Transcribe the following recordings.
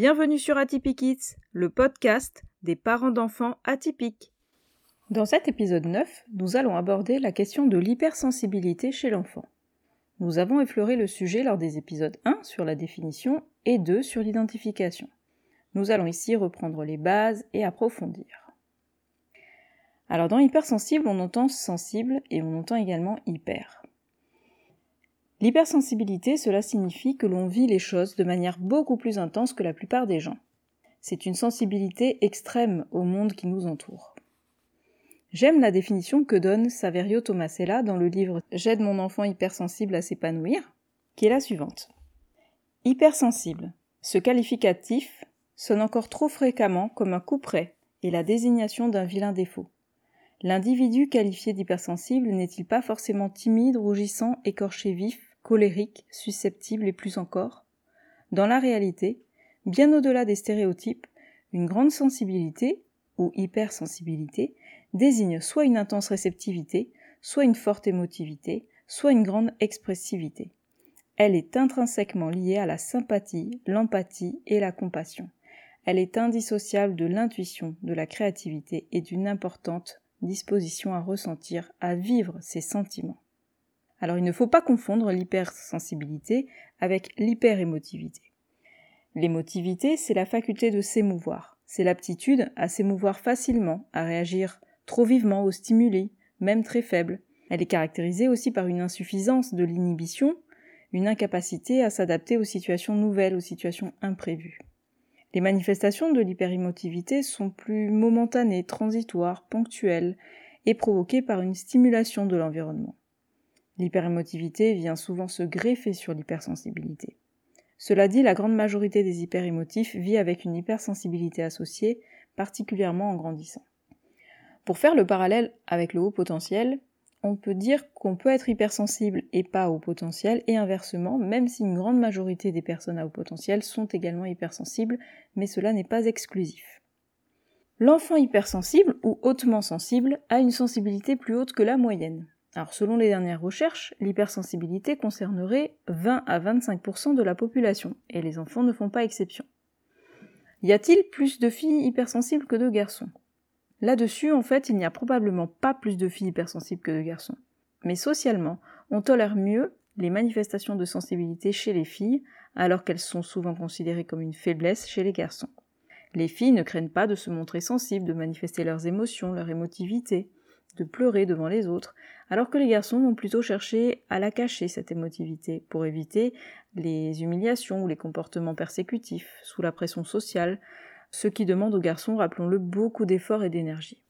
Bienvenue sur Atypique Kids, le podcast des parents d'enfants atypiques. Dans cet épisode 9, nous allons aborder la question de l'hypersensibilité chez l'enfant. Nous avons effleuré le sujet lors des épisodes 1 sur la définition et 2 sur l'identification. Nous allons ici reprendre les bases et approfondir. Alors dans hypersensible, on entend sensible et on entend également hyper. L'hypersensibilité, cela signifie que l'on vit les choses de manière beaucoup plus intense que la plupart des gens. C'est une sensibilité extrême au monde qui nous entoure. J'aime la définition que donne Saverio Tomasella dans le livre J'aide mon enfant hypersensible à s'épanouir, qui est la suivante. Hypersensible. Ce qualificatif sonne encore trop fréquemment comme un coup près et la désignation d'un vilain défaut. L'individu qualifié d'hypersensible n'est-il pas forcément timide, rougissant, écorché vif, colérique, susceptible et plus encore. Dans la réalité, bien au-delà des stéréotypes, une grande sensibilité, ou hypersensibilité, désigne soit une intense réceptivité, soit une forte émotivité, soit une grande expressivité. Elle est intrinsèquement liée à la sympathie, l'empathie et la compassion. Elle est indissociable de l'intuition, de la créativité et d'une importante disposition à ressentir, à vivre ses sentiments. Alors il ne faut pas confondre l'hypersensibilité avec l'hyperémotivité. L'émotivité, c'est la faculté de s'émouvoir, c'est l'aptitude à s'émouvoir facilement, à réagir trop vivement aux stimuli, même très faibles. Elle est caractérisée aussi par une insuffisance de l'inhibition, une incapacité à s'adapter aux situations nouvelles, aux situations imprévues. Les manifestations de l'hyperémotivité sont plus momentanées, transitoires, ponctuelles et provoquées par une stimulation de l'environnement. L'hyperémotivité vient souvent se greffer sur l'hypersensibilité. Cela dit, la grande majorité des hyperémotifs vit avec une hypersensibilité associée, particulièrement en grandissant. Pour faire le parallèle avec le haut potentiel, on peut dire qu'on peut être hypersensible et pas haut potentiel, et inversement, même si une grande majorité des personnes à haut potentiel sont également hypersensibles, mais cela n'est pas exclusif. L'enfant hypersensible ou hautement sensible a une sensibilité plus haute que la moyenne. Alors selon les dernières recherches, l'hypersensibilité concernerait 20 à 25% de la population, et les enfants ne font pas exception. Y a-t-il plus de filles hypersensibles que de garçons? Là-dessus, en fait, il n'y a probablement pas plus de filles hypersensibles que de garçons. Mais socialement, on tolère mieux les manifestations de sensibilité chez les filles, alors qu'elles sont souvent considérées comme une faiblesse chez les garçons. Les filles ne craignent pas de se montrer sensibles, de manifester leurs émotions, leur émotivité de pleurer devant les autres, alors que les garçons vont plutôt chercher à la cacher, cette émotivité, pour éviter les humiliations ou les comportements persécutifs, sous la pression sociale, ce qui demande aux garçons, rappelons-le, beaucoup d'efforts et d'énergie.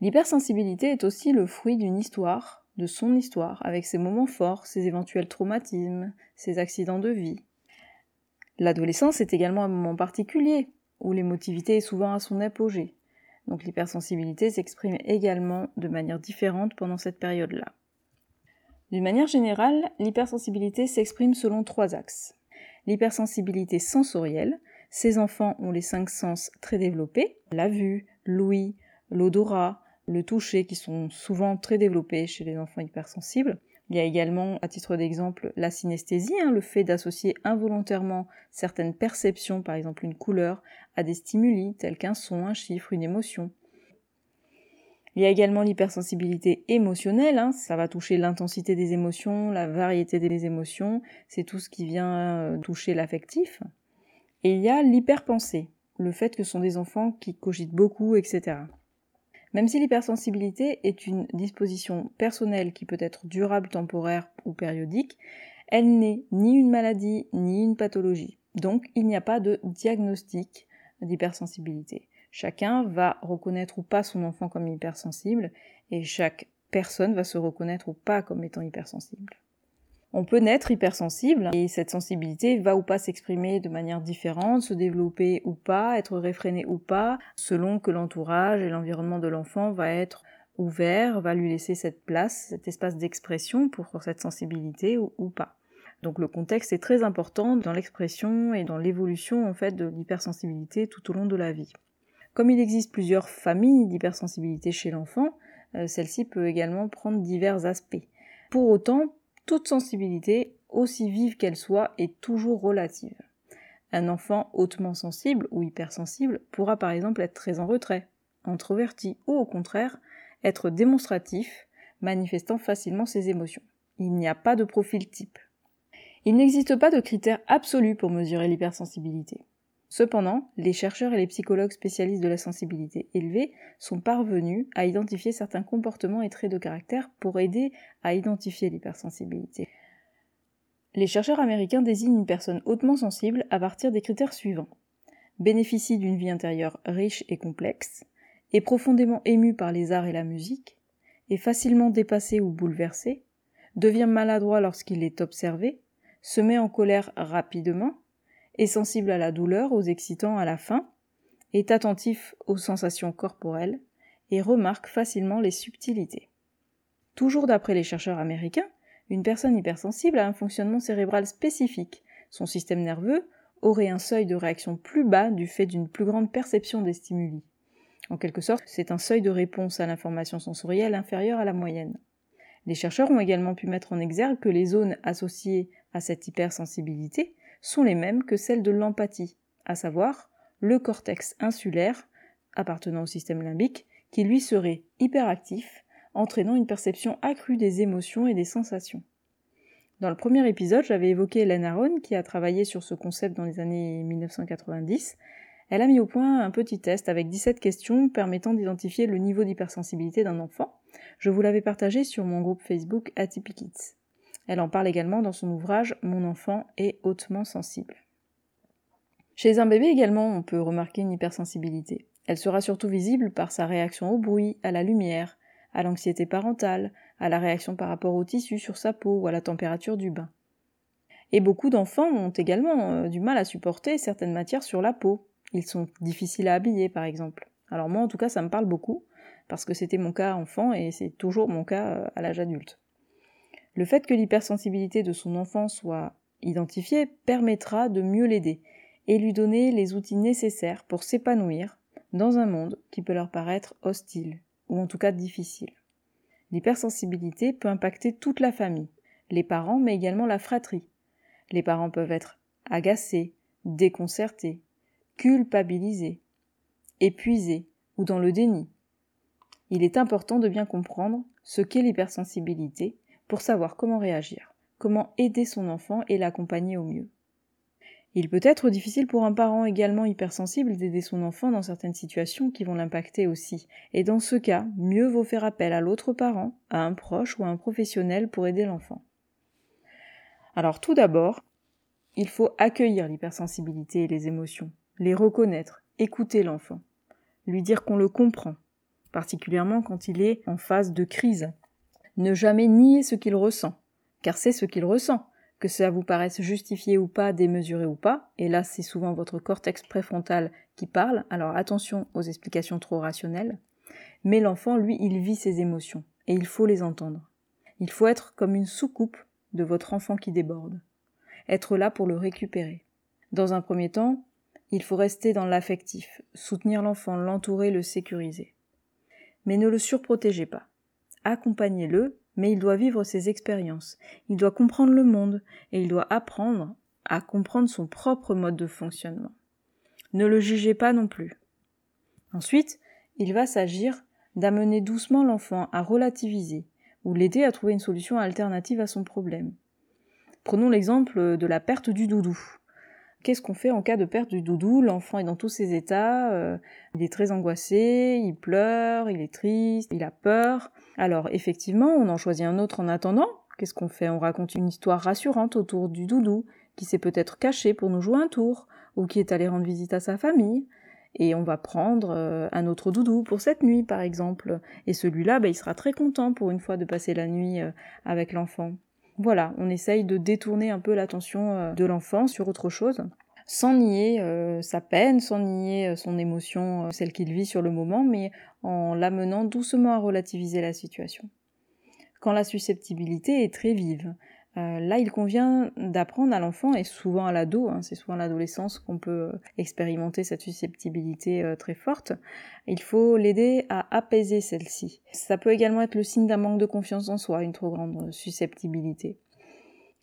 L'hypersensibilité est aussi le fruit d'une histoire, de son histoire, avec ses moments forts, ses éventuels traumatismes, ses accidents de vie. L'adolescence est également un moment particulier, où l'émotivité est souvent à son apogée. Donc l'hypersensibilité s'exprime également de manière différente pendant cette période-là. D'une manière générale, l'hypersensibilité s'exprime selon trois axes. L'hypersensibilité sensorielle, ces enfants ont les cinq sens très développés, la vue, l'ouïe, l'odorat, le toucher qui sont souvent très développés chez les enfants hypersensibles. Il y a également, à titre d'exemple, la synesthésie, hein, le fait d'associer involontairement certaines perceptions, par exemple une couleur, à des stimuli tels qu'un son, un chiffre, une émotion. Il y a également l'hypersensibilité émotionnelle, hein, ça va toucher l'intensité des émotions, la variété des émotions, c'est tout ce qui vient euh, toucher l'affectif. Et il y a l'hyperpensée, le fait que ce sont des enfants qui cogitent beaucoup, etc. Même si l'hypersensibilité est une disposition personnelle qui peut être durable, temporaire ou périodique, elle n'est ni une maladie ni une pathologie. Donc il n'y a pas de diagnostic d'hypersensibilité. Chacun va reconnaître ou pas son enfant comme hypersensible et chaque personne va se reconnaître ou pas comme étant hypersensible. On peut naître hypersensible et cette sensibilité va ou pas s'exprimer de manière différente, se développer ou pas, être réfrénée ou pas, selon que l'entourage et l'environnement de l'enfant va être ouvert, va lui laisser cette place, cet espace d'expression pour cette sensibilité ou, ou, pas. Donc le contexte est très important dans l'expression et dans l'évolution en fait de l'hypersensibilité tout au long de la vie. Comme il existe plusieurs familles d'hypersensibilité chez l'enfant, euh, celle-ci peut également prendre divers aspects. Pour autant, toute sensibilité, aussi vive qu'elle soit, est toujours relative. Un enfant hautement sensible ou hypersensible pourra par exemple être très en retrait, introverti ou au contraire être démonstratif, manifestant facilement ses émotions. Il n'y a pas de profil type. Il n'existe pas de critères absolus pour mesurer l'hypersensibilité. Cependant, les chercheurs et les psychologues spécialistes de la sensibilité élevée sont parvenus à identifier certains comportements et traits de caractère pour aider à identifier l'hypersensibilité. Les chercheurs américains désignent une personne hautement sensible à partir des critères suivants. Bénéficie d'une vie intérieure riche et complexe, est profondément ému par les arts et la musique, est facilement dépassé ou bouleversé, devient maladroit lorsqu'il est observé, se met en colère rapidement, est sensible à la douleur, aux excitants à la faim, est attentif aux sensations corporelles et remarque facilement les subtilités. Toujours d'après les chercheurs américains, une personne hypersensible a un fonctionnement cérébral spécifique. Son système nerveux aurait un seuil de réaction plus bas du fait d'une plus grande perception des stimuli. En quelque sorte, c'est un seuil de réponse à l'information sensorielle inférieur à la moyenne. Les chercheurs ont également pu mettre en exergue que les zones associées à cette hypersensibilité sont les mêmes que celles de l'empathie, à savoir le cortex insulaire, appartenant au système limbique, qui lui serait hyperactif, entraînant une perception accrue des émotions et des sensations. Dans le premier épisode, j'avais évoqué Hélène Aron, qui a travaillé sur ce concept dans les années 1990. Elle a mis au point un petit test avec 17 questions permettant d'identifier le niveau d'hypersensibilité d'un enfant. Je vous l'avais partagé sur mon groupe Facebook Atypikids. Elle en parle également dans son ouvrage Mon enfant est hautement sensible. Chez un bébé également, on peut remarquer une hypersensibilité. Elle sera surtout visible par sa réaction au bruit, à la lumière, à l'anxiété parentale, à la réaction par rapport au tissu sur sa peau ou à la température du bain. Et beaucoup d'enfants ont également euh, du mal à supporter certaines matières sur la peau. Ils sont difficiles à habiller par exemple. Alors moi en tout cas ça me parle beaucoup, parce que c'était mon cas enfant et c'est toujours mon cas euh, à l'âge adulte. Le fait que l'hypersensibilité de son enfant soit identifiée permettra de mieux l'aider et lui donner les outils nécessaires pour s'épanouir dans un monde qui peut leur paraître hostile ou en tout cas difficile. L'hypersensibilité peut impacter toute la famille, les parents mais également la fratrie. Les parents peuvent être agacés, déconcertés, culpabilisés, épuisés ou dans le déni. Il est important de bien comprendre ce qu'est l'hypersensibilité pour savoir comment réagir, comment aider son enfant et l'accompagner au mieux. Il peut être difficile pour un parent également hypersensible d'aider son enfant dans certaines situations qui vont l'impacter aussi, et dans ce cas, mieux vaut faire appel à l'autre parent, à un proche ou à un professionnel pour aider l'enfant. Alors tout d'abord, il faut accueillir l'hypersensibilité et les émotions, les reconnaître, écouter l'enfant, lui dire qu'on le comprend, particulièrement quand il est en phase de crise, ne jamais nier ce qu'il ressent, car c'est ce qu'il ressent, que cela vous paraisse justifié ou pas, démesuré ou pas, et là c'est souvent votre cortex préfrontal qui parle, alors attention aux explications trop rationnelles, mais l'enfant, lui, il vit ses émotions, et il faut les entendre. Il faut être comme une soucoupe de votre enfant qui déborde, être là pour le récupérer. Dans un premier temps, il faut rester dans l'affectif, soutenir l'enfant, l'entourer, le sécuriser. Mais ne le surprotégez pas accompagnez-le, mais il doit vivre ses expériences, il doit comprendre le monde, et il doit apprendre à comprendre son propre mode de fonctionnement. Ne le jugez pas non plus. Ensuite, il va s'agir d'amener doucement l'enfant à relativiser, ou l'aider à trouver une solution alternative à son problème. Prenons l'exemple de la perte du doudou. Qu'est-ce qu'on fait en cas de perte du doudou? L'enfant est dans tous ses états, euh, il est très angoissé, il pleure, il est triste, il a peur. Alors effectivement, on en choisit un autre en attendant. Qu'est-ce qu'on fait? On raconte une histoire rassurante autour du doudou, qui s'est peut-être caché pour nous jouer un tour, ou qui est allé rendre visite à sa famille. Et on va prendre euh, un autre doudou pour cette nuit, par exemple. Et celui-là, bah, il sera très content pour une fois de passer la nuit euh, avec l'enfant. Voilà, on essaye de détourner un peu l'attention euh, de l'enfant sur autre chose, sans nier euh, sa peine, sans nier euh, son émotion, celle qu'il vit sur le moment, mais en l'amenant doucement à relativiser la situation. Quand la susceptibilité est très vive, euh, là, il convient d'apprendre à l'enfant, et souvent à l'ado, hein, c'est souvent à l'adolescence qu'on peut euh, expérimenter cette susceptibilité euh, très forte, il faut l'aider à apaiser celle-ci. Ça peut également être le signe d'un manque de confiance en soi, une trop grande susceptibilité.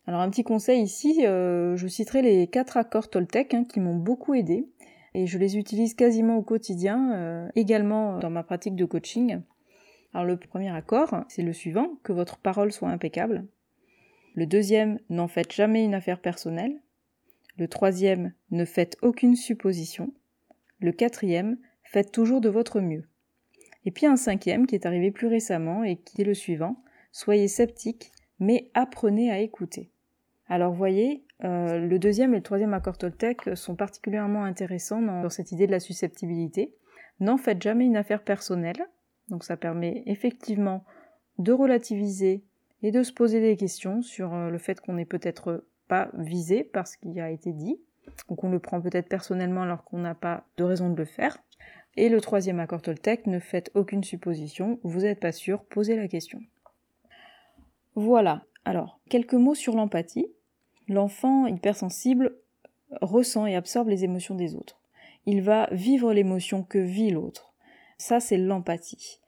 Alors un petit conseil ici, je citerai les quatre accords Toltec hein, qui m'ont beaucoup aidé et je les utilise quasiment au quotidien, également dans ma pratique de coaching. Alors le premier accord, c'est le suivant, que votre parole soit impeccable. Le deuxième, n'en faites jamais une affaire personnelle. Le troisième, ne faites aucune supposition. Le quatrième, faites toujours de votre mieux. Et puis un cinquième qui est arrivé plus récemment et qui est le suivant, soyez sceptique, mais apprenez à écouter. Alors voyez, euh, le deuxième et le troisième accord Toltec sont particulièrement intéressants dans, dans cette idée de la susceptibilité. N'en faites jamais une affaire personnelle, donc ça permet effectivement de relativiser et de se poser des questions sur euh, le fait qu'on n'est peut-être pas visé par ce qui a été dit, ou qu'on le prend peut-être personnellement alors qu'on n'a pas de raison de le faire. Et le troisième accord Toltec, ne faites aucune supposition, vous n'êtes pas sûr, posez la question. Voilà, alors, quelques mots sur l'empathie. L'enfant hypersensible ressent et absorbe les émotions des autres. Il va vivre l'émotion que vit l'autre. Ça, c'est l'empathie.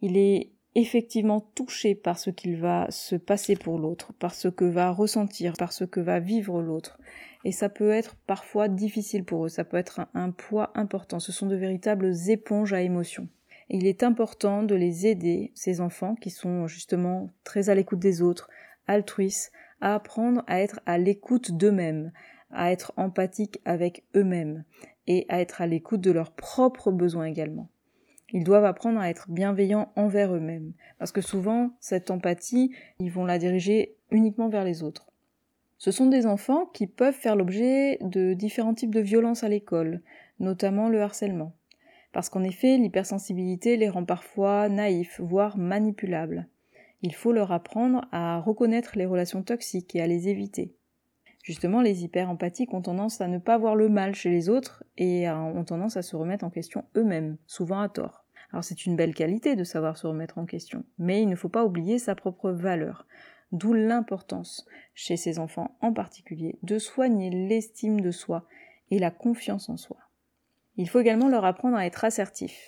Il est effectivement touché par ce qu'il va se passer pour l'autre, par ce que va ressentir, par ce que va vivre l'autre. Et ça peut être parfois difficile pour eux, ça peut être un, poids important. Ce sont de véritables éponges à émotions. Il est important de les aider, ces enfants qui sont justement très à l'écoute des autres, altruistes, à apprendre à être à l'écoute d'eux-mêmes, à être empathiques avec eux-mêmes et à être à l'écoute de leurs propres besoins également. Ils doivent apprendre à être bienveillants envers eux-mêmes, parce que souvent, cette empathie, ils vont la diriger uniquement vers les autres. Ce sont des enfants qui peuvent faire l'objet de différents types de violences à l'école, notamment le harcèlement. Parce qu'en effet, l'hypersensibilité les rend parfois naïfs, voire manipulables. Il faut leur apprendre à reconnaître les relations toxiques et à les éviter. Justement, les hyper-empathiques ont tendance à ne pas voir le mal chez les autres et ont tendance à se remettre en question eux-mêmes, souvent à tort. Alors c'est une belle qualité de savoir se remettre en question, mais il ne faut pas oublier sa propre valeur. D'où l'importance, chez ces enfants en particulier, de soigner l'estime de soi et la confiance en soi. Il faut également leur apprendre à être assertif,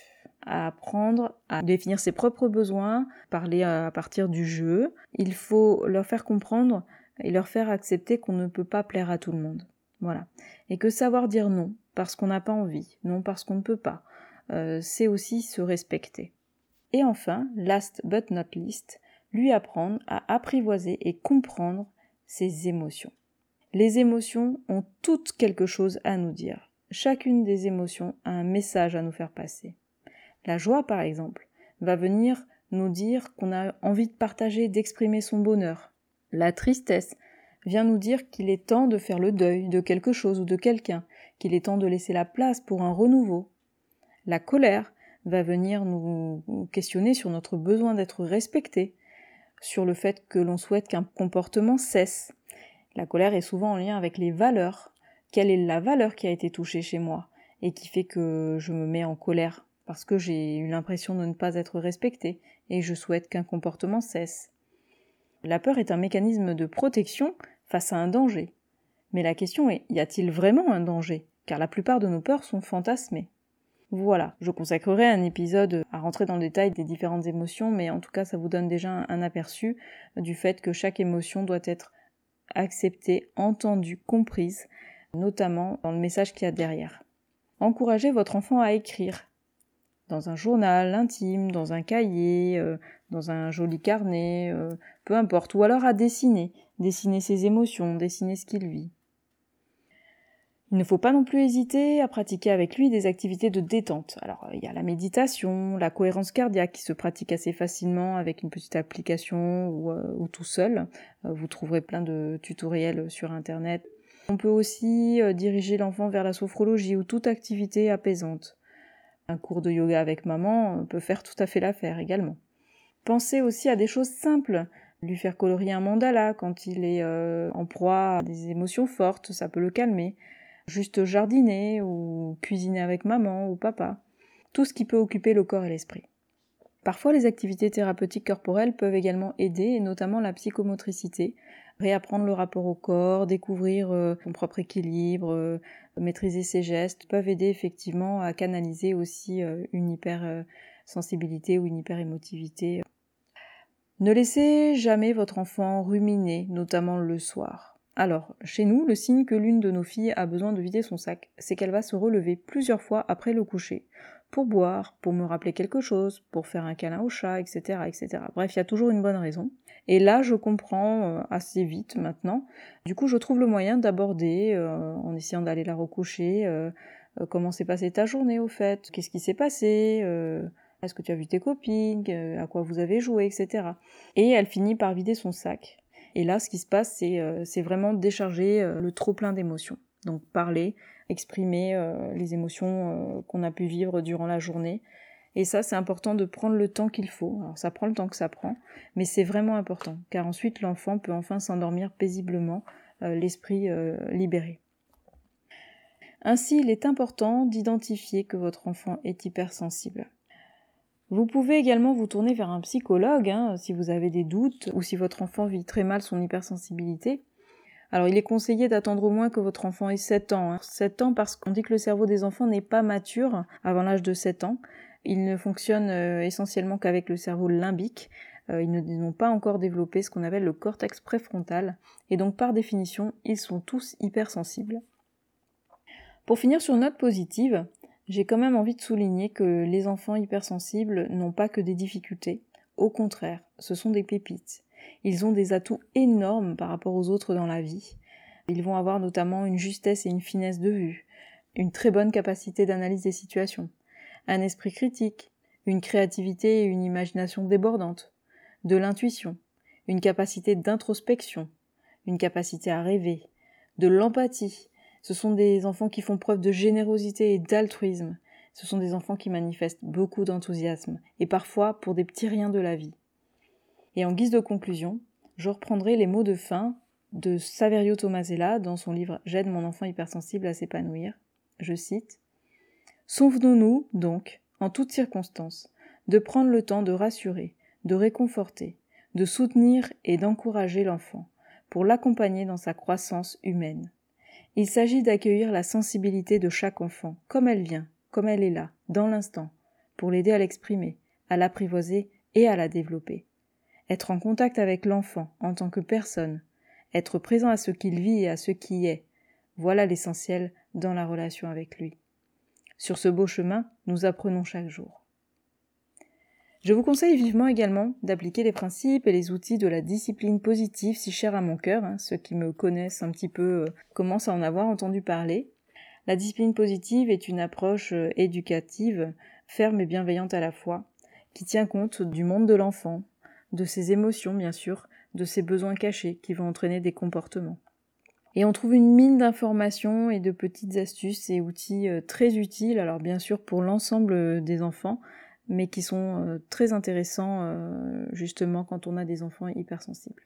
à apprendre à définir ses propres besoins, parler à partir du jeu. Il faut leur faire comprendre et leur faire accepter qu'on ne peut pas plaire à tout le monde. Voilà. Et que savoir dire non parce qu'on n'a pas envie, non parce qu'on ne peut pas, euh, c'est aussi se respecter. Et enfin, last but not least, lui apprendre à apprivoiser et comprendre ses émotions. Les émotions ont toutes quelque chose à nous dire. Chacune des émotions a un message à nous faire passer. La joie, par exemple, va venir nous dire qu'on a envie de partager, d'exprimer son bonheur, la tristesse vient nous dire qu'il est temps de faire le deuil de quelque chose ou de quelqu'un, qu'il est temps de laisser la place pour un renouveau. La colère va venir nous questionner sur notre besoin d'être respecté, sur le fait que l'on souhaite qu'un comportement cesse. La colère est souvent en lien avec les valeurs. Quelle est la valeur qui a été touchée chez moi et qui fait que je me mets en colère parce que j'ai eu l'impression de ne pas être respecté et je souhaite qu'un comportement cesse? La peur est un mécanisme de protection face à un danger. Mais la question est, y a-t-il vraiment un danger? Car la plupart de nos peurs sont fantasmées. Voilà, je consacrerai un épisode à rentrer dans le détail des différentes émotions, mais en tout cas ça vous donne déjà un aperçu du fait que chaque émotion doit être acceptée, entendue, comprise, notamment dans le message qu'il y a derrière. Encouragez votre enfant à écrire, dans un journal intime, dans un cahier, euh, dans un joli carnet, euh, peu importe, ou alors à dessiner, dessiner ses émotions, dessiner ce qu'il vit. Il ne faut pas non plus hésiter à pratiquer avec lui des activités de détente. Alors il y a la méditation, la cohérence cardiaque qui se pratique assez facilement avec une petite application ou, euh, tout seul. vous trouverez plein de tutoriels sur internet. On peut aussi diriger l'enfant vers la sophrologie ou toute activité apaisante. Un cours de yoga avec maman peut faire tout à fait l'affaire également. Pensez aussi à des choses simples. Lui faire colorier un mandala quand il est euh, en proie à des émotions fortes, ça peut le calmer. Juste jardiner ou cuisiner avec maman ou papa. Tout ce qui peut occuper le corps et l'esprit. Parfois, les activités thérapeutiques corporelles peuvent également aider, et notamment la psychomotricité, réapprendre le rapport au corps, découvrir euh, son propre équilibre, euh, maîtriser ses gestes, peuvent aider effectivement à canaliser aussi euh, une hypersensibilité ou une hyperémotivité. Ne laissez jamais votre enfant ruminer, notamment le soir. Alors, chez nous, le signe que l'une de nos filles a besoin de vider son sac, c'est qu'elle va se relever plusieurs fois après le coucher, pour boire, pour me rappeler quelque chose, pour faire un câlin au chat, etc., etc. Bref, il y a toujours une bonne raison. Et là, je comprends euh, assez vite maintenant. Du coup, je trouve le moyen d'aborder, euh, en essayant d'aller la recoucher, euh, comment s'est passée ta journée au fait, qu'est-ce qui s'est passé, est-ce que tu as vu tes copines, à quoi vous avez joué, etc. Et elle finit par vider son sac. Et là, ce qui se passe, c'est euh, vraiment décharger euh, le trop plein d'émotions. Donc parler, exprimer euh, les émotions qu'on a pu vivre durant la journée. Et ça, c'est important de prendre le temps qu'il faut. Alors ça prend le temps que ça prend, mais c'est vraiment important, car ensuite l'enfant peut enfin s'endormir paisiblement, l'esprit libéré. Ainsi, il est important d'identifier que votre enfant est hypersensible. Vous pouvez également vous tourner vers un psychologue hein, si vous avez des doutes ou si votre enfant vit très mal son hypersensibilité. Alors il est conseillé d'attendre au moins que votre enfant ait 7 ans. 7 hein. ans parce qu'on dit que le cerveau des enfants n'est pas mature avant l'âge de 7 ans. Il ne fonctionne euh, essentiellement qu'avec le cerveau limbique. Euh, ils n'ont pas encore développé ce qu'on appelle le cortex préfrontal. Et donc par définition, ils sont tous hypersensibles. Pour finir sur une note positive, j'ai quand même envie de souligner que les enfants hypersensibles n'ont pas que des difficultés. Au contraire, ce sont des pépites. Ils ont des atouts énormes par rapport aux autres dans la vie. Ils vont avoir notamment une justesse et une finesse de vue, une très bonne capacité d'analyse des situations, un esprit critique, une créativité et une imagination débordante, de l'intuition, une capacité d'introspection, une capacité à rêver, de l'empathie, ce sont des enfants qui font preuve de générosité et d'altruisme. Ce sont des enfants qui manifestent beaucoup d'enthousiasme, et parfois pour des petits riens de la vie. Et en guise de conclusion, je reprendrai les mots de fin de Saverio Tomasella dans son livre J'aide mon enfant hypersensible à s'épanouir. Je cite Souvenons-nous, donc, en toutes circonstances, de prendre le temps de rassurer, de réconforter, de soutenir et d'encourager l'enfant, pour l'accompagner dans sa croissance humaine. Il s'agit d'accueillir la sensibilité de chaque enfant, comme elle vient, comme elle est là, dans l'instant, pour l'aider à l'exprimer, à l'apprivoiser et à la développer. Être en contact avec l'enfant en tant que personne, être présent à ce qu'il vit et à ce qui est, voilà l'essentiel dans la relation avec lui. Sur ce beau chemin, nous apprenons chaque jour. Je vous conseille vivement également d'appliquer les principes et les outils de la discipline positive si chère à mon cœur. Hein. ceux qui me connaissent un petit peu euh, commencent à en avoir entendu parler. La discipline positive est une approche euh, éducative, ferme et bienveillante à la fois, qui tient compte du monde de l'enfant, de ses émotions bien sûr, de ses besoins cachés qui vont entraîner des comportements. Et on trouve une mine d'informations et de petites astuces et outils euh, très utiles, alors bien sûr pour l'ensemble des enfants, mais qui sont euh, très intéressants euh, justement quand on a des enfants hypersensibles.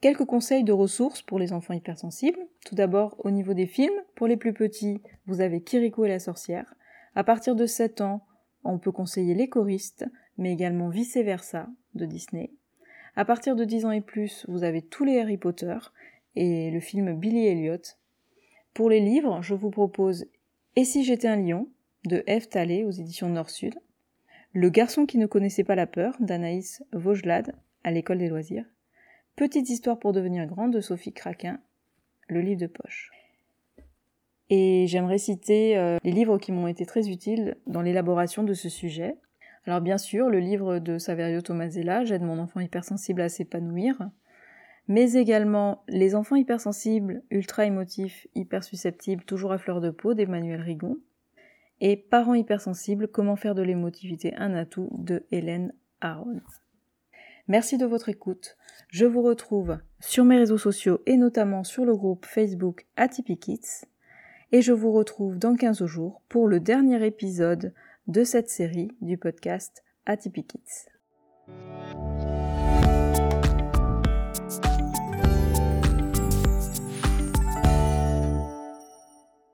Quelques conseils de ressources pour les enfants hypersensibles. Tout d'abord, au niveau des films, pour les plus petits, vous avez Kiriko et la sorcière. À partir de 7 ans, on peut conseiller Les choristes, mais également Vice Versa de Disney. À partir de 10 ans et plus, vous avez tous les Harry Potter et le film Billy Elliot. Pour les livres, je vous propose Et si j'étais un lion de Eve Talley aux éditions Nord-Sud. Le garçon qui ne connaissait pas la peur d'Anaïs Vaugelade à l'école des loisirs. Petite histoire pour devenir grande de Sophie Craquin, le livre de poche. Et j'aimerais citer euh, les livres qui m'ont été très utiles dans l'élaboration de ce sujet. Alors bien sûr, le livre de Saverio Tomasella, J'aide mon enfant hypersensible à s'épanouir, mais également Les enfants hypersensibles, ultra émotifs, hyper susceptibles, toujours à fleur de peau d'Emmanuel Rigon, et Parents hypersensibles, comment faire de l'émotivité un atout de Hélène Aron. Merci de votre écoute. Je vous retrouve sur mes réseaux sociaux et notamment sur le groupe Facebook Atypikids. Et je vous retrouve dans 15 jours pour le dernier épisode de cette série du podcast Atypikids.